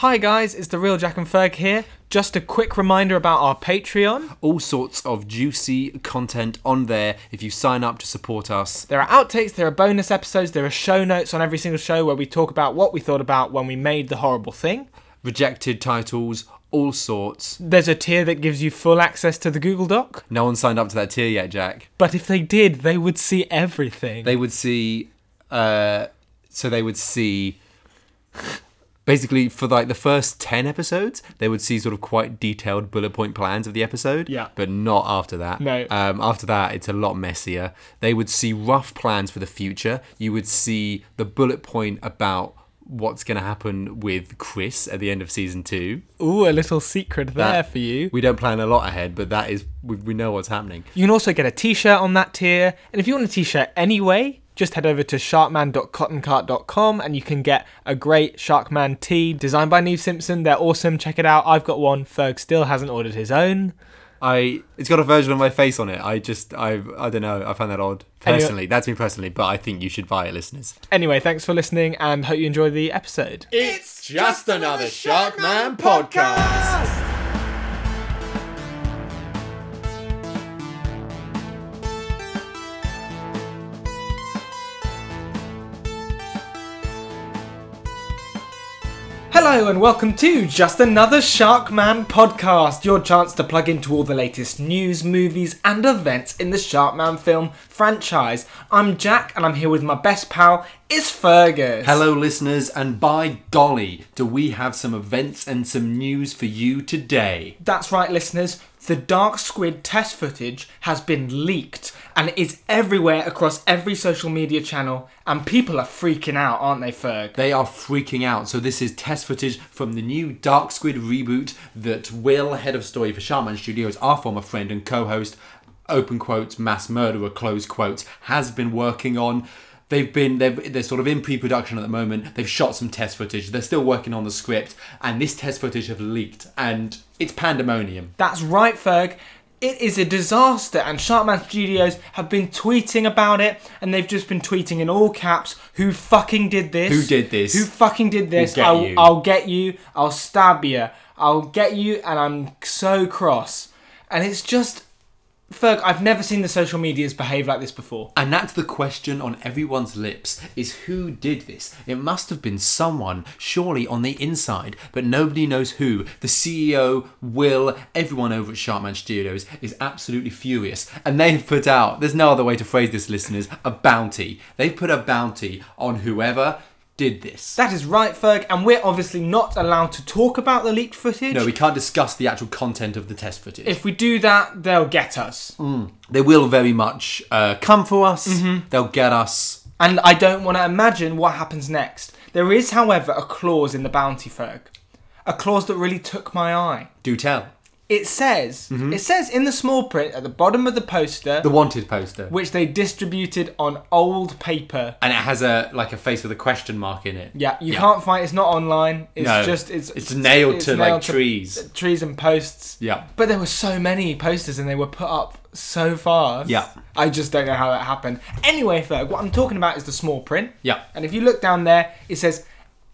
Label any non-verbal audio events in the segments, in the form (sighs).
Hi guys, it's the real Jack and Ferg here. Just a quick reminder about our Patreon. All sorts of juicy content on there if you sign up to support us. There are outtakes, there are bonus episodes, there are show notes on every single show where we talk about what we thought about when we made the horrible thing. Rejected titles, all sorts. There's a tier that gives you full access to the Google Doc, No one signed up to that tier yet, Jack. but if they did, they would see everything. They would see, uh, so they would see. Basically, for like the first 10 episodes, they would see sort of quite detailed bullet point plans of the episode. Yeah. But not after that. No. Um, after that, it's a lot messier. They would see rough plans for the future. You would see the bullet point about what's going to happen with Chris at the end of season two. Ooh, a little secret there That- for you. We don't plan a lot ahead, but that is, we, we know what's happening. You can also get a t-shirt on that tier, and if you want a t-shirt anyway, just head over to sharkman.cottoncart.com and you can get a great Sharkman tee designed by Neve Simpson. They're awesome. Check it out. I've got one. Ferg still hasn't ordered his own. I it's got a version of my face on it. I just I I don't know. I find that odd Anyway- personally. That's me personally, but I think you should buy it, listeners. Anyway, thanks for listening and hope you enjoy the episode. It's just another Sharkman podcast. Hello and welcome to Just Another Sharkman podcast, your chance to plug into all the latest news, movies, and events in the Sharkman film franchise. I'm Jack and I'm here with my best pal, it's Fergus. Hello, listeners, and by golly, do we have some events and some news for you today? That's right, listeners. The Dark Squid test footage has been leaked and is everywhere across every social media channel, and people are freaking out, aren't they, Ferg? They are freaking out. So this is test footage from the new Dark Squid reboot that Will, head of story for Sharkman Studios, our former friend and co-host, open quotes, mass murderer, close quotes, has been working on. They've been they're, they're sort of in pre-production at the moment. They've shot some test footage. They're still working on the script, and this test footage have leaked, and it's pandemonium. That's right, Ferg. It is a disaster, and Sharkman Studios have been tweeting about it, and they've just been tweeting in all caps, "Who fucking did this? Who did this? Who fucking did this? Get I'll, you." I'll get you. I'll stab you. I'll get you." And I'm so cross, and it's just, Ferg. I've never seen the social medias behave like this before. And that's the question on everyone's lips is who did this? It must have been someone, surely on the inside, but nobody knows who. The CEO, Will, everyone over at Sharkman Studios is absolutely furious. And they've put out, there's no other way to phrase this, listeners, a bounty. They've put a bounty on whoever did this. That is right, Ferg, and we're obviously not allowed to talk about the leaked footage. No, we can't discuss the actual content of the test footage. if we do that, they'll get us. they will very much uh, come for us, they'll get us. And I don't want to imagine what happens next. There is, however, a clause in the bounty, Ferg. A clause that really took my eye. Do tell. It says, mm-hmm. it says in the small print at the bottom of the poster, The wanted poster. which they distributed on old paper. and it has a like a face with a question mark in it. Yeah, you can't find. It's not online. It's No, just it's it's nailed to, like, nailed trees. trees and posts. Yeah. But there were so many posters and they were put up so fast. Yeah. I just don't know how that happened. Anyway, Ferg, what I'm talking about is the small print. Yeah. And if you look down there, it says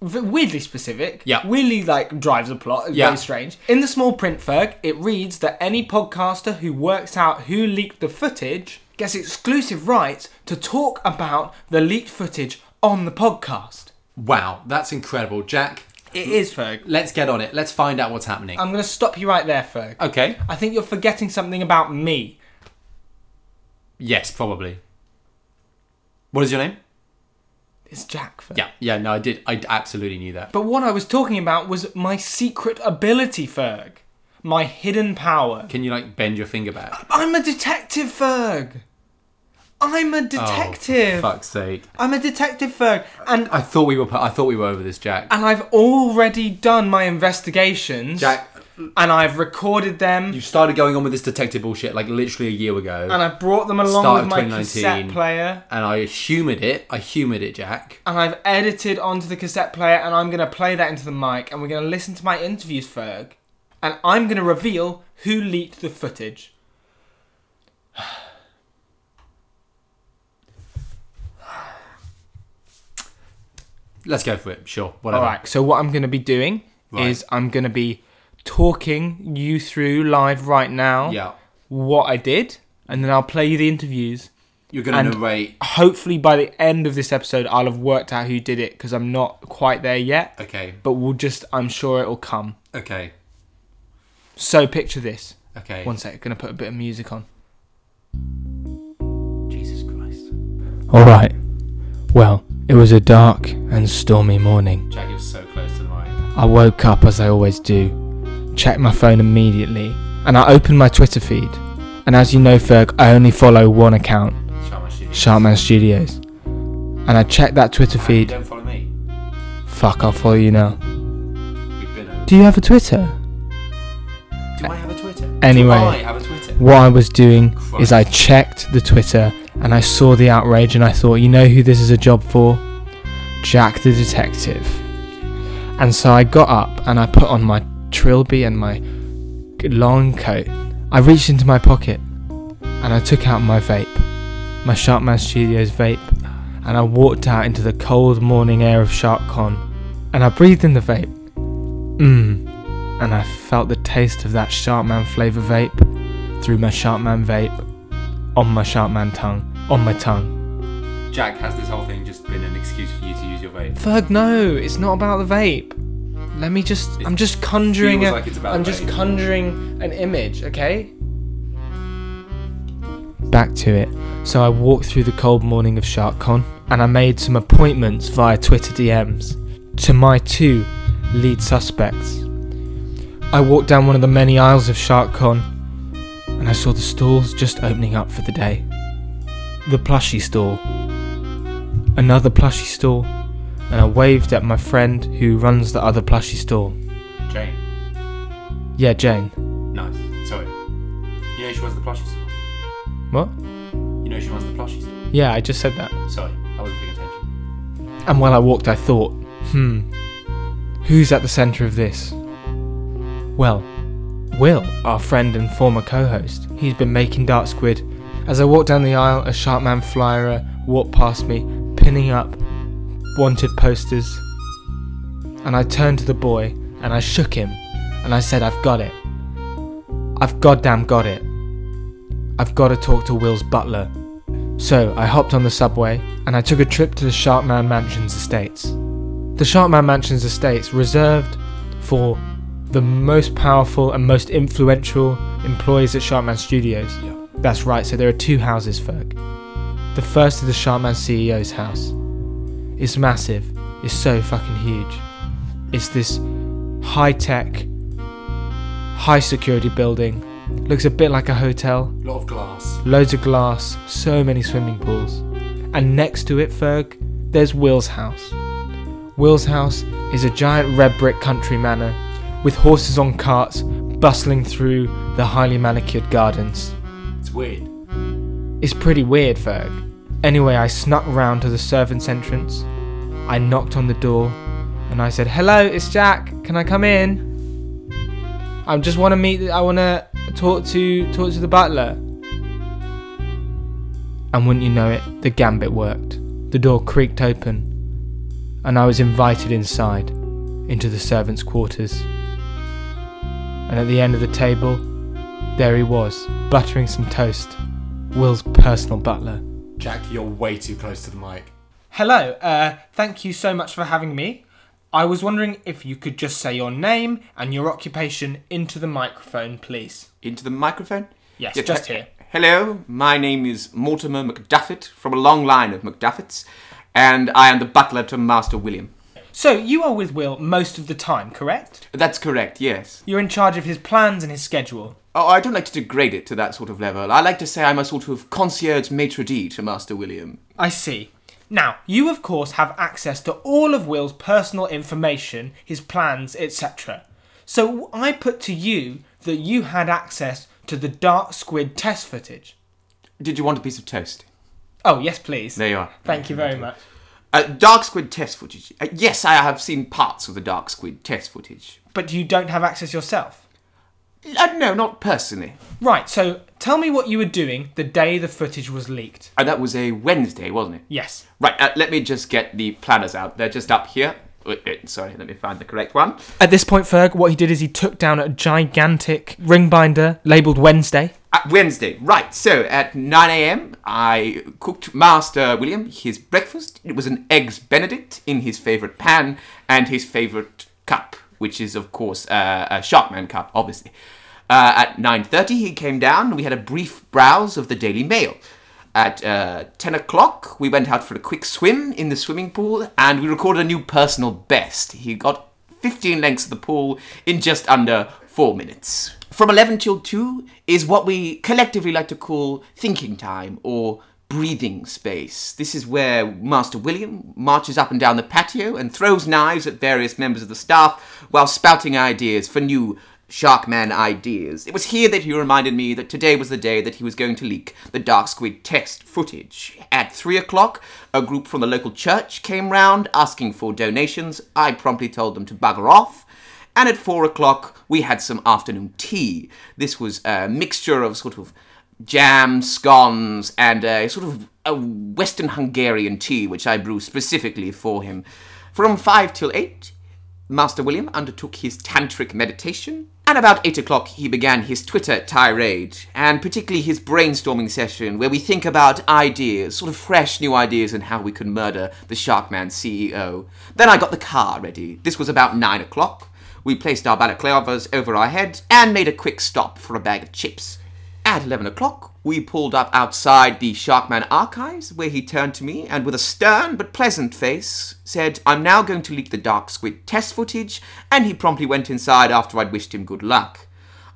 weirdly specific. Yeah. Weirdly like drives a plot. Yeah. very strange. In the small print, Ferg, it reads that any podcaster who works out who leaked the footage gets exclusive rights to talk about the leaked footage on the podcast. Wow, that's incredible, Jack. It is, Ferg. Let's get on it. Let's find out what's happening. I'm going to stop you right there, Ferg. okay. I think you're forgetting something about me. Yes, probably. What is your name? It's Jack, Ferg. Yeah, yeah. No, I did. I absolutely knew that. But what I was talking about was my secret ability, Ferg. My hidden power. Can you like bend your finger back? I'm a detective, Ferg. I'm a oh, detective. Oh, for fuck's sake! I'm a detective, Ferg, and I thought we were. I thought we were over this, Jack. and I've already done my investigations. Jack, and I've recorded them, you started going on with this detective bullshit like literally a year ago, and I've brought them along Start with of my 2019. cassette player, and I humoured it. I humoured it, Jack. and I've edited onto the cassette player, and I'm gonna play that into the mic, and we're gonna listen to my interviews, Ferg, and I'm gonna reveal who leaked the footage. (sighs) Let's go for it. Sure. Whatever. All right. So what I'm going to be doing Right. is I'm going to be talking you through live right now Yeah. what I did, and then I'll play you the interviews. You're going to And- narrate. Hopefully, by the end of this episode, I'll have worked out who did it because I'm not quite there yet. Okay. But we'll just, I'm sure it'll come. Okay. So picture this. Okay. One sec, gonna put a bit of music on. Jesus Christ. All right. Well, it was a dark and stormy morning. Jack, you're so close to the mic. I woke up as I always do, checked my phone immediately, and I opened my Twitter feed. And as you know, Ferg, I only follow one account, Sharman Studios. Sharkman Studios. And I checked that Twitter feed. don't follow me. Fuck, I'll follow you now. We've been over. Do you have a Twitter? Do I have a Twitter? Anyway. Do I have a Twitter? What I was doing is I checked the Twitter and I saw the outrage and I thought, you know who this is a job for? Jack the detective. And so I got up and I put on my trilby and my long coat. I reached into my pocket and I took out my vape, my Sharkman Studios vape, and I walked out into the cold morning air of SharkCon and I breathed in the vape. Mmm. And I felt the taste of that Sharkman flavour vape through my Sharkman vape, on my Sharkman tongue, on my tongue. Jack, has this whole thing just been an excuse for you to use your vape? Ferg, no, it's not about the vape. Let me just, It I'm just conjuring feels a, like it's about I'm just vape. conjuring an image, okay? Back to it. So I walked through the cold morning of SharkCon and I made some appointments via Twitter DMs to my two lead suspects. I walked down one of the many aisles of SharkCon and I saw the stalls just opening up for the day. The plushie stall, another plushie stall, and I waved at my friend who runs the other plushie store. Jane. Yeah, Jane. Nice. Sorry. You know she runs the plushie store. What? You know she runs the plushie store. Yeah, I just said that. Sorry, I wasn't paying attention. And while I walked, I thought, hmm, who's at the centre of this? Well, Will, our friend and former co host. He's been making Dark Squid. As I walked down the aisle, a Sharkman flyer walked past me, pinning up wanted posters. And I turned to the boy and I shook him and I said, I've got it. I've goddamn got it. I've got to talk to Will's butler. So I hopped on the subway and I took a trip to the Sharkman Mansions estates. The Sharkman Mansions estates reserved for the most powerful and most influential employees at Sharkman Studios. Yeah. That's right, so there are two houses, Ferg. The first is the Sharkman CEO's house. It's massive, it's so fucking huge. It's this high tech, high security building. Looks a bit like a hotel, A lot of glass. loads of glass, so many swimming pools. And next to it, Ferg, there's Will's house. Will's house is a giant red brick country manor with horses on carts bustling through the highly manicured gardens. It's weird. It's pretty weird, Ferg. Anyway, I snuck round to the servants' entrance. I knocked on the door and I said, "Hello, it's Jack. Can I come in?" I just want to meet. I want to talk to talk to the butler. And wouldn't you know it, the gambit worked. The door creaked open, and I was invited inside, into the servants' quarters. And at the end of the table, there he was, buttering some toast. Will's personal butler. Jack, you're way too close to the mic. Hello, uh, thank you so much for having me. I was wondering if you could just say your name and your occupation into the microphone, please. Into the microphone? Yes, Yeah, just uh, here. Hello, my name is Mortimer McDuffett from a long line of McDuffets, and I am the butler to Master William. So, you are with Will most of the time, correct? That's correct, yes. You're in charge of his plans and his schedule. Oh, I don't like to degrade it to that sort of level. I like to say I'm a sort of concierge maitre d' to Master William. I see. Now, you of course have access to all of Will's personal information, his plans, etc. So I put to you that you had access to the Dark Squid test footage. Did you want a piece of toast? Oh, yes, please. There you are. Thank you very much. Uh, dark squid test footage. Uh, yes, I have seen parts of the dark squid test footage. But you don't have access yourself. Uh, no, not personally. Right, so tell me what you were doing the day the footage was leaked. Uh, that was a Wednesday, wasn't it? Yes. Right, uh, let me just get the planners out. They're just up here. Wait, wait, sorry, let me find the correct one. At this point, Ferg, what he did is he took down a gigantic ring binder labeled Wednesday. Uh, Wednesday, right. So at 9 a.m., I cooked Master William his breakfast. It was an eggs Benedict in his favorite pan and his favorite cup, which is, of course, uh, a Sharkman cup, obviously. Uh, at 9.30, he came down and we had a brief browse of the Daily Mail. At uh, 10 o'clock, we went out for a quick swim in the swimming pool and we recorded a new personal best. He got 15 lengths of the pool in just under 4 minutes. From 11 till 2 is what we collectively like to call thinking time or breathing space. This is where Master William marches up and down the patio and throws knives at various members of the staff while spouting ideas for new Sharkman ideas. It was here that he reminded me that today was the day that he was going to leak the Dark Squid test footage. At three o'clock, a group from the local church came round asking for donations. I promptly told them to bugger off. And at four o'clock, we had some afternoon tea. This was a mixture of sort of jam, scones, and a sort of a Western Hungarian tea, which I brew specifically for him. From five till eight, Master William undertook his tantric meditation. and about 8 o'clock, he began his Twitter tirade, and particularly his brainstorming session, where we think about ideas, sort of fresh new ideas and how we could murder the Sharkman CEO. Then I got the car ready. This was about 9 o'clock. We placed our balaclavas over our heads and made a quick stop for a bag of chips. At 11 o'clock, we pulled up outside the Sharkman archives, where he turned to me and, with a stern but pleasant face, said, I'm now going to leak the Dark Squid test footage, and he promptly went inside after I'd wished him good luck.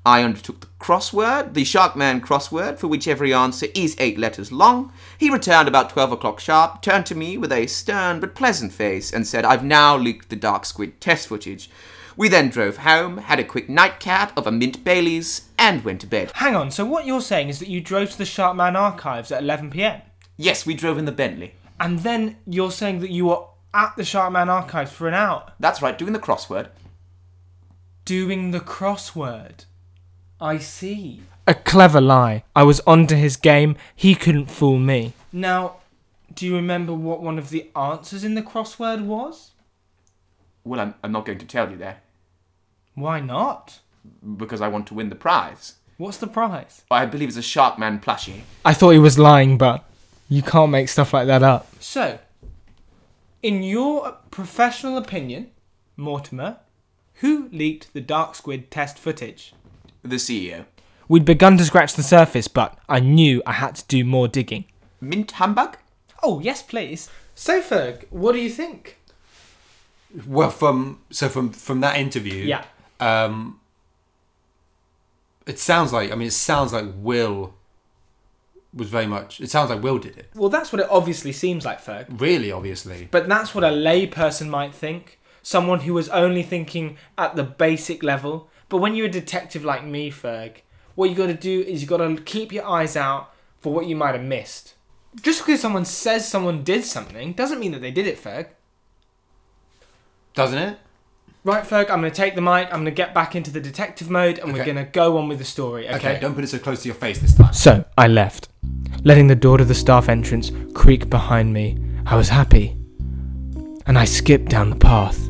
I undertook the crossword, the Sharkman crossword, for which every answer is eight letters long. He returned about 12 o'clock sharp, turned to me with a stern but pleasant face, and said, I've now leaked the Dark Squid test footage. We then drove home, had a quick nightcap of a mint Baileys, and went to bed. Hang on, so what you're saying is that you drove to the Sharkman archives at 11 pm? Yes, we drove in the Bentley. And then you're saying that you were at the Sharkman archives for an hour That's right, doing the crossword. doing the crossword. I see. A clever lie. I was onto his game. He couldn't fool me. Now, do you remember what one of the answers in the crossword was? Well, I'm, I'm not going to tell you there, Why not? because I want to win the prize. What's the prize? I believe it's a Sharkman plushie. I thought he was lying, but you can't make stuff like that up. So, in your professional opinion, Mortimer, who leaked the Dark Squid test footage? The CEO. We'd begun to scratch the surface, but I knew I had to do more digging. Mint humbug? Oh, yes, please. So, Ferg, what do you think? Well, from so from from that interview, Yeah. Um, it sounds like I mean, it sounds like Will was very much. It sounds like Will did it. Well, that's what it obviously seems like, Ferg. Really, obviously. But that's what a layperson might think. Someone who was only thinking at the basic level. But when you're a detective like me, Ferg, what you got to do is you got to keep your eyes out for what you might have missed. Just because someone says someone did something doesn't mean that they did it, Ferg. Doesn't it? Right, Ferg, I'm going to take the mic, I'm going to get back into the detective mode, and we're Okay. going to go on with the story, Okay. okay? Don't put it so close to your face this time. So I left, letting the door to the staff entrance creak behind me. I was happy. And I skipped down the path.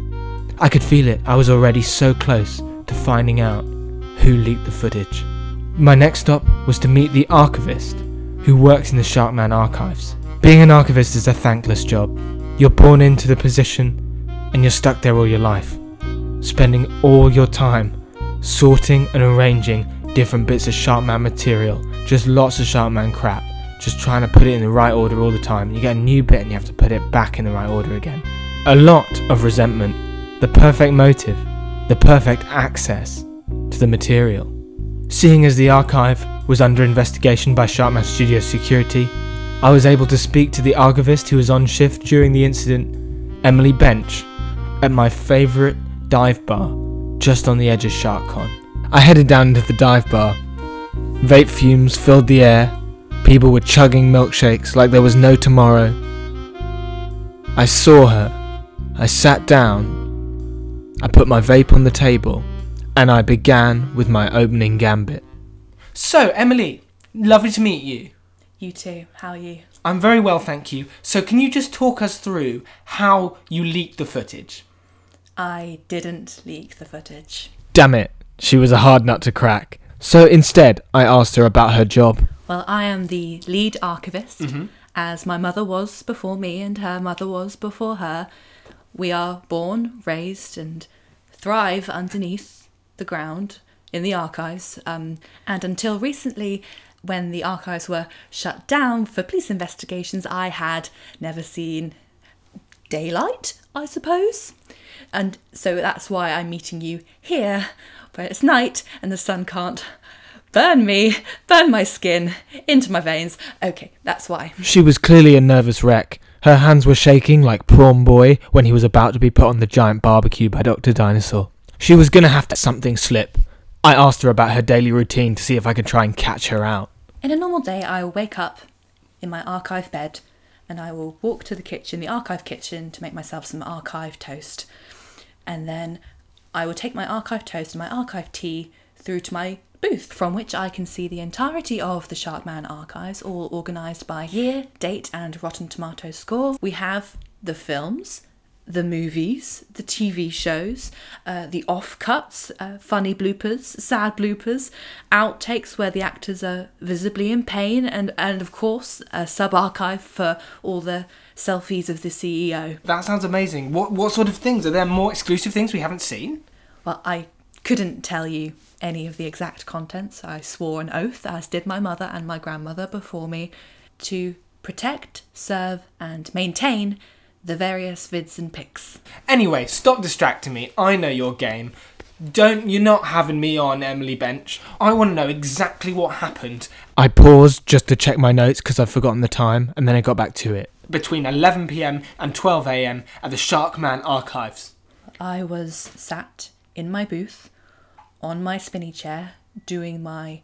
I could feel it. I was already so close to finding out who leaked the footage. My next stop was to meet the archivist who works in the Sharkman archives. Being an archivist is a thankless job. You're born into the position and you're stuck there all your life, spending all your time sorting and arranging different bits of Sharkman material, just lots of Sharkman crap, just trying to put it in the right order all the time. You get a new bit and you have to put it back in the right order again. A lot of resentment, the perfect motive, the perfect access to the material. Seeing as the archive was under investigation by Sharkman Studio Security, I was able to speak to the archivist who was on shift during the incident, Emily Bench, at my favourite dive bar just on the edge of SharkCon. I headed down into the dive bar. Vape fumes filled the air. People were chugging milkshakes like there was no tomorrow. I saw her. I sat down. I put my vape on the table and I began with my opening gambit. So, Emily, lovely to meet you. You too. How are you? I'm very well, thank you. So, can you just talk us through how you leaked the footage? I didn't leak the footage. Damn it, she was a hard nut to crack. So instead, I asked her about her job. Well, I am the lead archivist, as my mother was before me and her mother was before her. We are born, raised, and thrive underneath the ground in the archives. Um, and until recently, when the archives were shut down for police investigations, I had never seen daylight, I suppose. And so that's why I'm meeting you here, where it's night and the sun can't burn me, burn my skin into my veins. Okay, that's why. She was clearly a nervous wreck. Her hands were shaking like Prawn Boy when he was about to be put on the giant barbecue by Dr. Dinosaur. She was gonna have to something slip. I asked her about her daily routine to see if I could try and catch her out. In a normal day, I will wake up in my archive bed and I will walk to the kitchen, the archive kitchen, to make myself some archive toast. And then I will take my archive toast and my archive tea through to my booth, from which I can see the entirety of the Sharkman archives, all organised by year, date, and Rotten Tomatoes score. We have the films, the movies, the TV shows, uh, the offcuts, uh, funny bloopers, sad bloopers, outtakes where the actors are visibly in pain, and, and of course, a sub archive for all the selfies of the CEO. That sounds amazing. What what sort of things? Are there more exclusive things we haven't seen? Well, I couldn't tell you any of the exact contents. I swore an oath, as did my mother and my grandmother before me, to protect, serve, and maintain the various vids and pics. Anyway, stop distracting me. I know your game. Don't you're not having me on Emily Bench. I want to know exactly what happened I paused just to check my notes because I'd forgotten the time, and then I got back to it. between 11 p.m. and 12 a.m. at the Sharkman archives. I was sat in my booth on my spinny chair doing my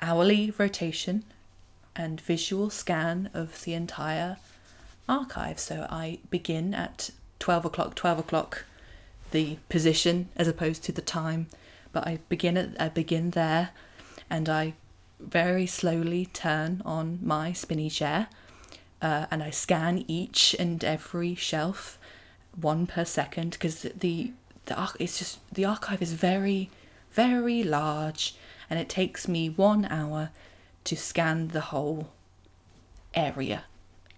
hourly rotation and visual scan of the entire archive. So I begin at 12 o'clock, 12 o'clock, the position as opposed to the time, but I begin at I begin there and I very slowly turn on my spinny chair uh, and I scan each and every shelf one per second because the the it's just the archive is very very large and it takes me one hour to scan the whole area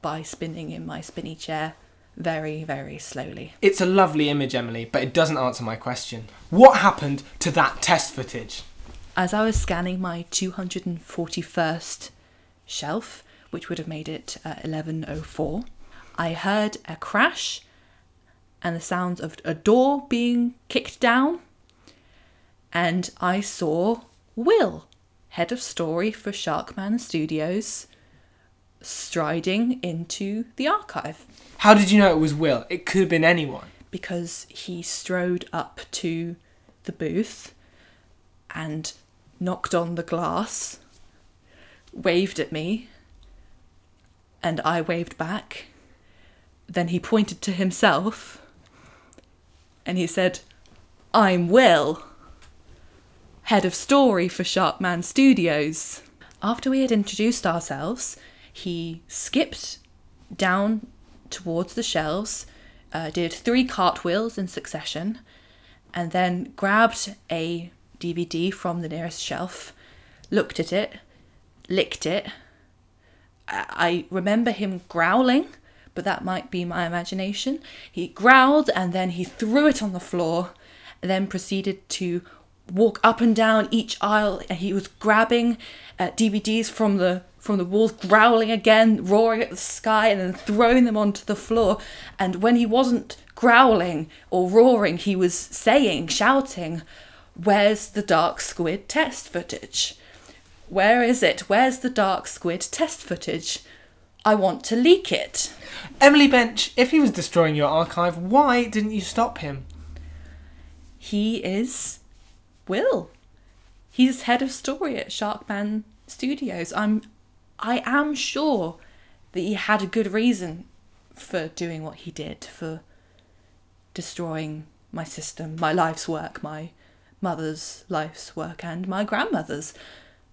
by spinning in my spinny chair very very slowly It's a lovely image, Emily, but it doesn't answer my question. What happened to that test footage? as i was scanning my 241st shelf which would have made it uh, 1104 i heard a crash and the sounds of a door being kicked down and I saw Will, head of story for Sharkman Studios, striding into the archive How did you know it was Will? It could have been anyone. because he strode up to the booth and knocked on the glass, waved at me, and I waved back. Then he pointed to himself and he said, I'm Will, head of story for Sharkman Studios. After we had introduced ourselves, he skipped down towards the shelves, uh, did three cartwheels in succession, and then grabbed a DVD from the nearest shelf, looked at it, licked it. I I remember him growling, but that might be my imagination. He growled and then he threw it on the floor, then proceeded to walk up and down each aisle. And he was grabbing uh, DVDs from the from the walls, growling again, roaring at the sky, and then throwing them onto the floor. And when he wasn't growling or roaring, he was saying, shouting, "Where's the dark squid test footage?" Where is it? Where's the dark squid test footage? I want to leak it. Emily Bench, if he was destroying your archive, why didn't you stop him? He is Will. He's head of story at Sharkman Studios. I'm I am sure that he had a good reason for doing what he did, for destroying my system, my life's work, my mother's life's work, and my grandmother's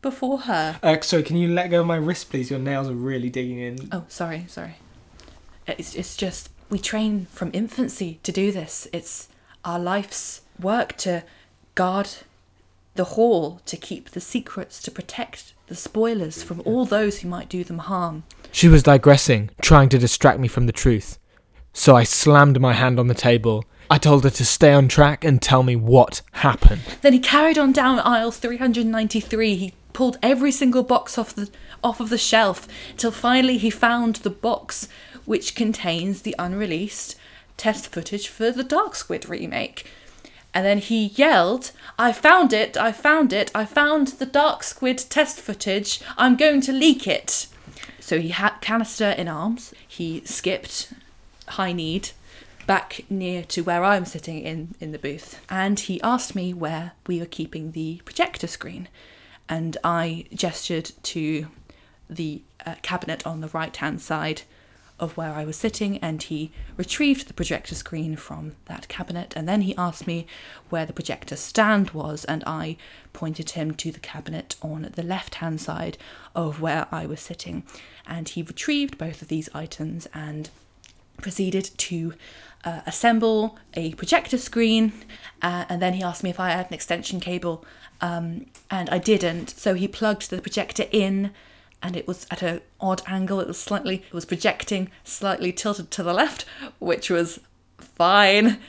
before her. Uh, sorry, can you let go of my wrist, please? Your nails are really digging in. Oh, sorry, sorry. It's it's just we train from infancy to do this. It's our life's work to guard the hall, to keep the secrets, to protect the spoilers from all those who might do them harm. She was digressing, trying to distract me from the truth. So I slammed my hand on the table. I told her to stay on track and tell me what happened. Then he carried on down aisle 393. He pulled every single box off the off of the shelf till finally he found the box which contains the unreleased test footage for the Dark Squid remake. And then he yelled, I found it, I found it, I found the Dark Squid test footage, I'm going to leak it. So he had canister in arms, he skipped, high kneed, back near to where I'm sitting in, in the booth, and he asked me where we were keeping the projector screen. And I gestured to the uh, cabinet on the right hand side of where I was sitting, and he retrieved the projector screen from that cabinet. And then he asked me where the projector stand was, and I pointed him to the cabinet on the left hand side of where I was sitting. And he retrieved both of these items and proceeded to uh, assemble a projector screen. Uh, and then he asked me if I had an extension cable, um, and I didn't. So he plugged the projector in and it was at an odd angle. It was slightly, it was projecting slightly tilted to the left, which was fine.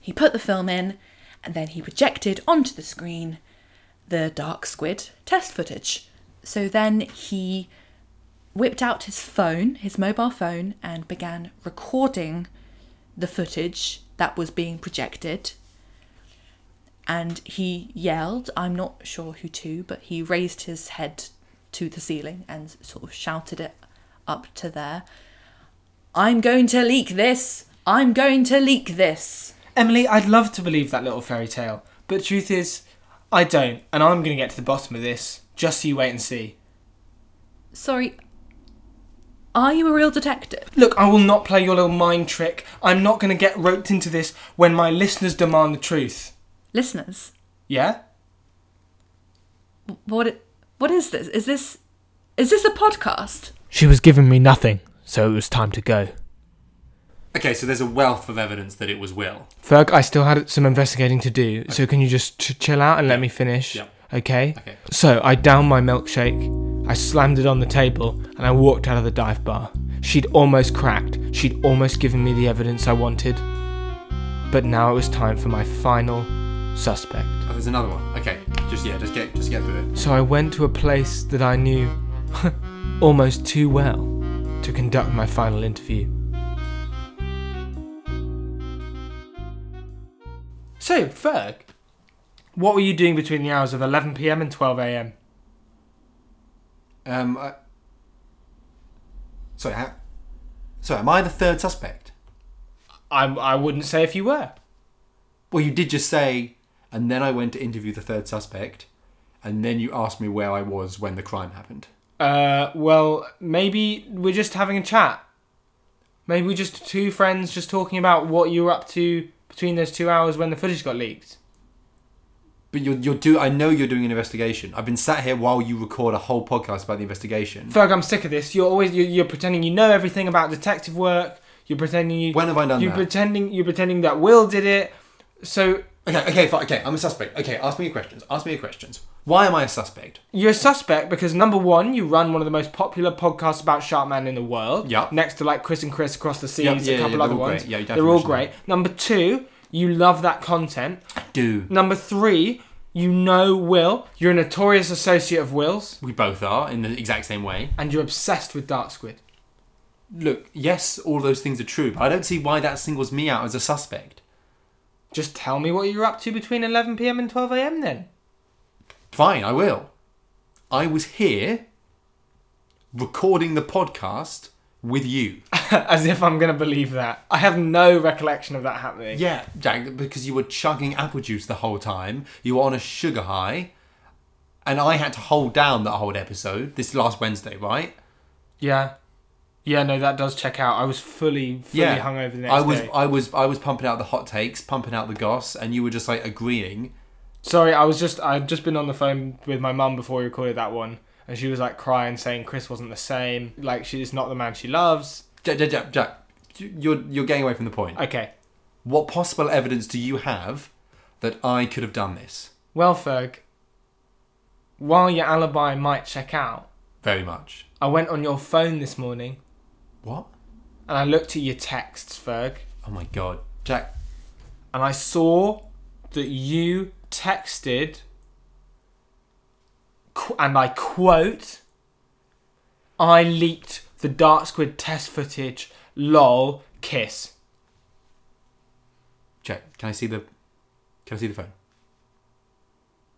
He put the film in, and then he projected onto the screen the Dark Squid test footage. So then he whipped out his phone, his mobile phone, and began recording the footage that was being projected. And he yelled, I'm not sure who to, but he raised his head to the ceiling and sort of shouted it up to there. I'm going to leak this! I'm going to leak this! Emily, I'd love to believe that little fairy tale, but truth is, I don't, and I'm going to get to the bottom of this. Just so you wait and see. Sorry, are you a real detective? Look, I will not play your little mind trick. I'm not going to get roped into this when my listeners demand the truth. Listeners, Yeah? what it, what is this? Is this is this a podcast? She was giving me nothing, so it was time to go. Okay, so there's a wealth of evidence that it was Will. Ferg, I still had some investigating to do, so can you just ch- chill out and let me finish? Yep. Okay? Okay. So I downed my milkshake, I slammed it on the table, and I walked out of the dive bar. She'd almost cracked, she'd almost given me the evidence I wanted. But now it was time for my final suspect. Oh, there's another one. Okay, just yeah, just get just get through it. So I went to a place that I knew (laughs) almost too well to conduct my final interview. So, Ferg, what were you doing between the hours of 11 pm and 12 am? Um, I... sorry, how... sorry, am I the third suspect? I, I wouldn't say if you were. Well, you did just say, and then I went to interview the third suspect, and then you asked me where I was when the crime happened. Uh, well, maybe we're just having a chat. Maybe we're just two friends just talking about what you were up to between those two hours when the footage got leaked. But you're you're do I know you're doing an investigation. I've been sat here while you record a whole podcast about the investigation. Ferg, I'm sick of this. You're always you're, you're pretending you know everything about detective work. You're pretending you. When have I done You're that? pretending you're pretending that Will did it. So Okay, okay, fine, okay. I'm a suspect. Okay, ask me your questions. Ask me your questions. Why am I a suspect? You're a suspect because number one, you run one of the most popular podcasts about Sharkman in the world. Yup. Next to like Chris and Chris across the seas, Yup, a yeah, couple yeah, other they're all ones. great. Yeah, you they're all great. Number two, you love that content. I Do Number three, you know Will. You're a notorious associate of Will's, we both are in the exact same way? and you're obsessed with Dark Squid. Look, yes, all those things are true, but I don't see why that singles me out as a suspect. Just tell me what you're up to between 11 p.m. and 12 a.m. Then. Fine, I will. I was here recording the podcast with you. (laughs) As if I'm gonna believe that. I have no recollection of that happening. Yeah, Jack, because you were chugging apple juice the whole time. You were on a sugar high. And I had to hold down that whole episode this last Wednesday, right? Yeah. Yeah, no, that does check out. I was fully, fully yeah. hungover the next I was day. I was I was pumping out the hot takes, pumping out the goss, and you were just like agreeing. Sorry, I was just I'd just been on the phone with my mum before we recorded that one, and she was like crying, saying Chris wasn't the same. Like she's not the man she loves. Jack, Jack, Jack, Jack, you're you're getting away from the point. Okay, What possible evidence do you have that I could have done this? Well, Ferg, while your alibi might check out, Very much. I went on your phone this morning What? and I looked at your texts, Ferg, Oh my god. Jack, and I saw that you texted, qu- and I quote, I leaked the Dark Squid test footage, lol, kiss. Jack, can I see the Can I see the phone?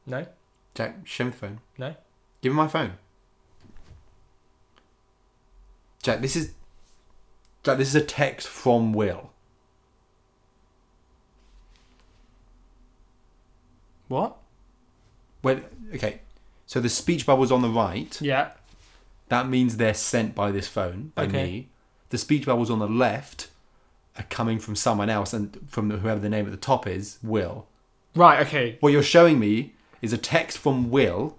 No? Jack, show me the phone. No? Give me my phone. Jack, this is Jack, this is a text from Will. What? When okay, so the speech bubbles on the right. Yeah. That means they're sent by this phone by Okay. me. The speech bubbles on the left are coming from someone else, and from whoever the name at the top is, Will. Right, okay. What you're showing me is a text from Will,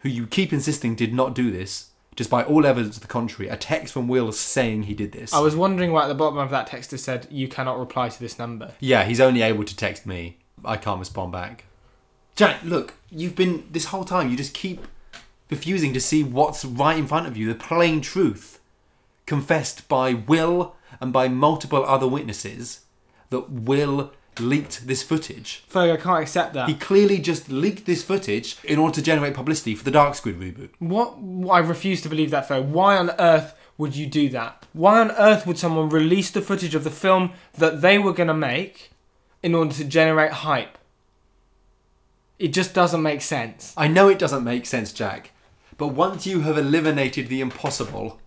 who you keep insisting did not do this, despite all evidence to the contrary. A text from Will saying he did this. I was wondering why at the bottom of that text it said, you cannot reply to this number. Yeah, he's only able to text me. I can't respond back. Jack, look, you've been this whole time. You just keep refusing to see what's right in front of you. The plain truth, confessed by Will and by multiple other witnesses, that Will leaked this footage. Ferg, I can't accept that. He clearly just leaked this footage in order to generate publicity for the Dark Squid reboot. What? I refuse to believe that, Ferg. Why on earth would you do that? Why on earth would someone release the footage of the film that they were going to make in order to generate hype? It just doesn't make sense. I know it doesn't make sense, Jack, but once you have eliminated the impossible,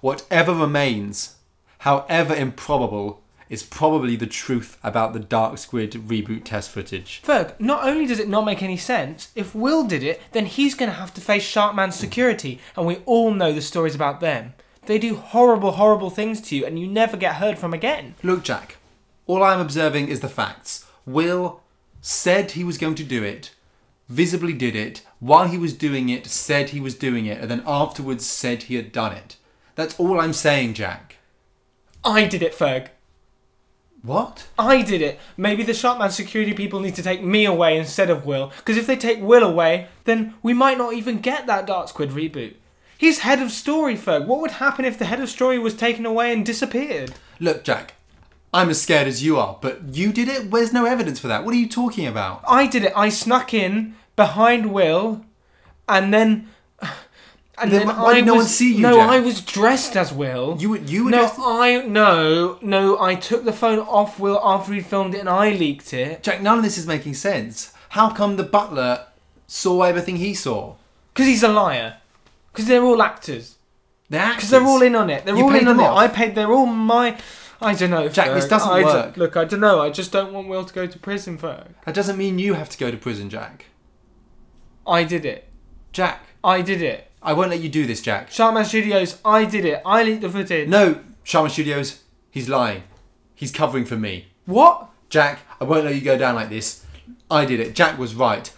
whatever remains, however improbable, is probably the truth about the Dark Squid reboot test footage. Ferg, not only does it not make any sense, if Will did it, then he's going to have to face Sharkman's security, and we all know the stories about them. They do horrible, horrible things to you, and you never get heard from again. Look, Jack, all I'm observing is the facts. Will said he was going to do it, visibly did it, while he was doing it, said he was doing it, and then afterwards said he had done it. That's all I'm saying, Jack. I did it, Ferg. What? I did it. Maybe the Sharkman security people need to take me away instead of Will. Because if they take Will away, then we might not even get that Dark Squid reboot. He's head of story, Ferg. What would happen if the head of story was taken away and disappeared? Look, Jack, I'm as scared as you are, but you did it? Where's no evidence for that? What are you talking about? I did it. I snuck in behind Will, and then. And Then then, why I did no one see you, No, Jack? I was dressed as Will. You were- you were no, dressed- I no no. I took the phone off Will after he filmed it, and I leaked it Jack, none of this is making sense. How come the butler saw everything he saw? because he's a liar. Because they're all actors. The actors. Because they're all in on it. They're You all in on them it. I paid. They're all my. I don't know. Jack, this doesn't I work. look, I don't know. I just don't want Will to go to prison, Ferg. That doesn't mean you have to go to prison, Jack. I did it. Jack, I did it. I won't let you do this, Jack. Sharkman Studios. I did it. I leaked the footage. No, Sharkman Studios, he's lying. He's covering for me. What? Jack, I won't let you go down like this. I did it. Jack was right.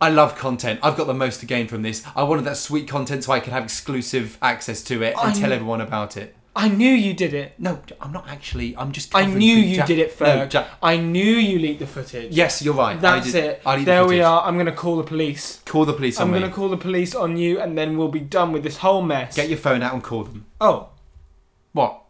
I love content. I've got the most to gain from this. I wanted that sweet content so I could have exclusive access to it and I tell everyone about it. I knew you did it. No, I'm not actually. I'm just. I knew you Jack. did it, No, Jack. I knew you leaked the footage. Yes, you're right. That's I did, it. There the we are. I'm gonna call the police. Call the police on I'm gonna call the police on you, and then we'll be done with this whole mess. Get your phone out and call them. oh, What?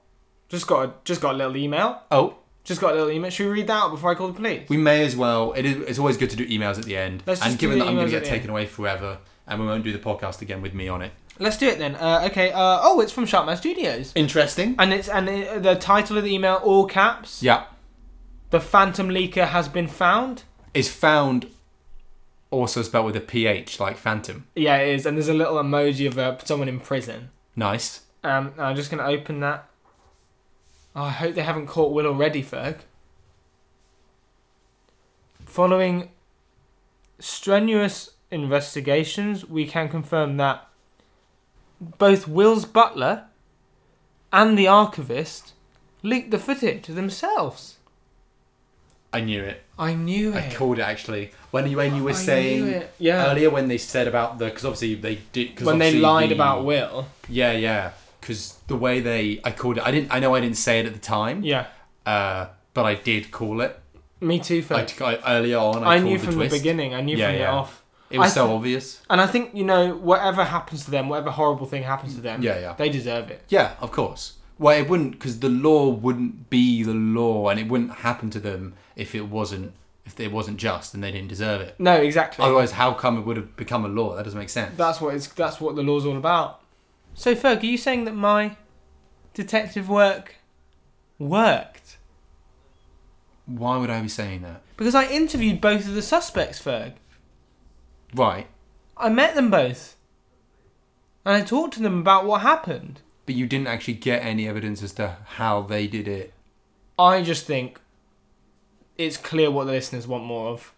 just got a, just got a little email. Oh, Just got a little email. Should we read that out before I call the police? we may as well. It is, it's always good to do emails at the end. Let's and given that I'm going to get taken away forever, and we won't do the podcast again with me on it. Let's do it then. Uh, okay. Uh, oh, it's from Sharkman Studios, Interesting. and it's and it, the title of the email all caps. Yeah. The Phantom Leaker has been found. Is found also spelled with a PH, like phantom. Yeah, it is, and there's a little emoji of uh, someone in prison. Nice. Um, I'm just gonna open that. Oh, I hope they haven't caught Will already, Ferg. Following strenuous investigations, we can confirm that both Will's butler and the archivist leaked the footage to themselves. I knew it. I knew it. I it. called it actually. When you when you were I saying it. Yeah. earlier when they said about the because obviously they did cause when they obviously lied the- about Will. yeah yeah because the way they I called it I didn't I know I didn't say it at the time Yeah. uh but I did call it. Me too, I, Ferg. I, earlier on, I, I called knew the from twist. the beginning. I knew Yeah, from the yeah. off. It was I so obvious. And I think you know whatever happens to them, whatever horrible thing happens to them, Yeah, yeah. they deserve it. Yeah, of course. Well, it wouldn't because the law wouldn't be the law, and it wouldn't happen to them if it wasn't if it wasn't just and they didn't deserve it. No, exactly. Otherwise, how come it would have become a law? That doesn't make sense. That's what it's. That's what the law's all about. So, Ferg, are you saying that my detective work worked? Why would I be saying that? Because I interviewed both of the suspects, Ferg. Right, I met them both, and I talked to them about what happened. but you didn't actually get any evidence as to how they did it. I just think it's clear what the listeners want more of.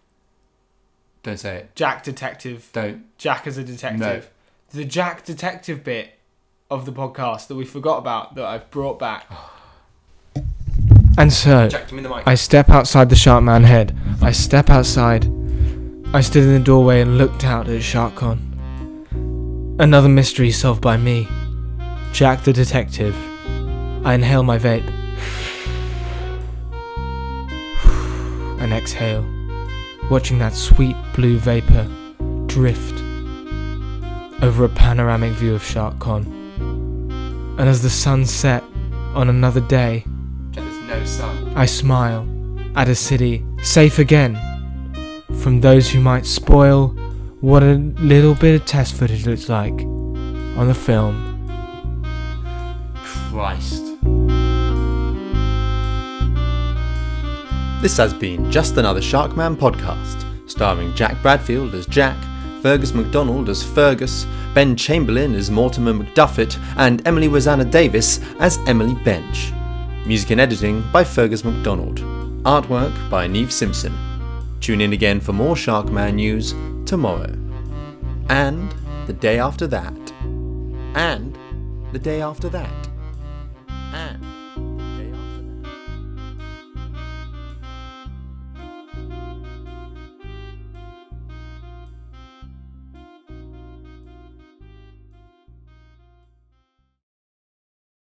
Don't say it. Jack detective. Don't. Jack as a detective. No. The Jack detective bit of the podcast that we forgot about that I've brought back. And so, Jack, the mic. I step outside the Sharkman head. I step outside. I stood in the doorway and looked out at SharkCon. Another mystery solved by me. Jack the detective. I inhale my vape. And exhale, watching that sweet blue vapor drift over a panoramic view of SharkCon. And as the sun set on another day, There's no sun. I smile at a city safe again from those who might spoil what a little bit of test footage looks like on the film. Christ. This has been Just Another Sharkman podcast, starring Jack Bradfield as Jack, Fergus MacDonald as Fergus, Ben Chamberlain as Mortimer McDuffett, and Emily Rosanna Davis as Emily Bench. Music and editing by Fergus MacDonald. Artwork by Neve Simpson. Tune in again for more Sharkman news tomorrow. And the day after that. And the day after that.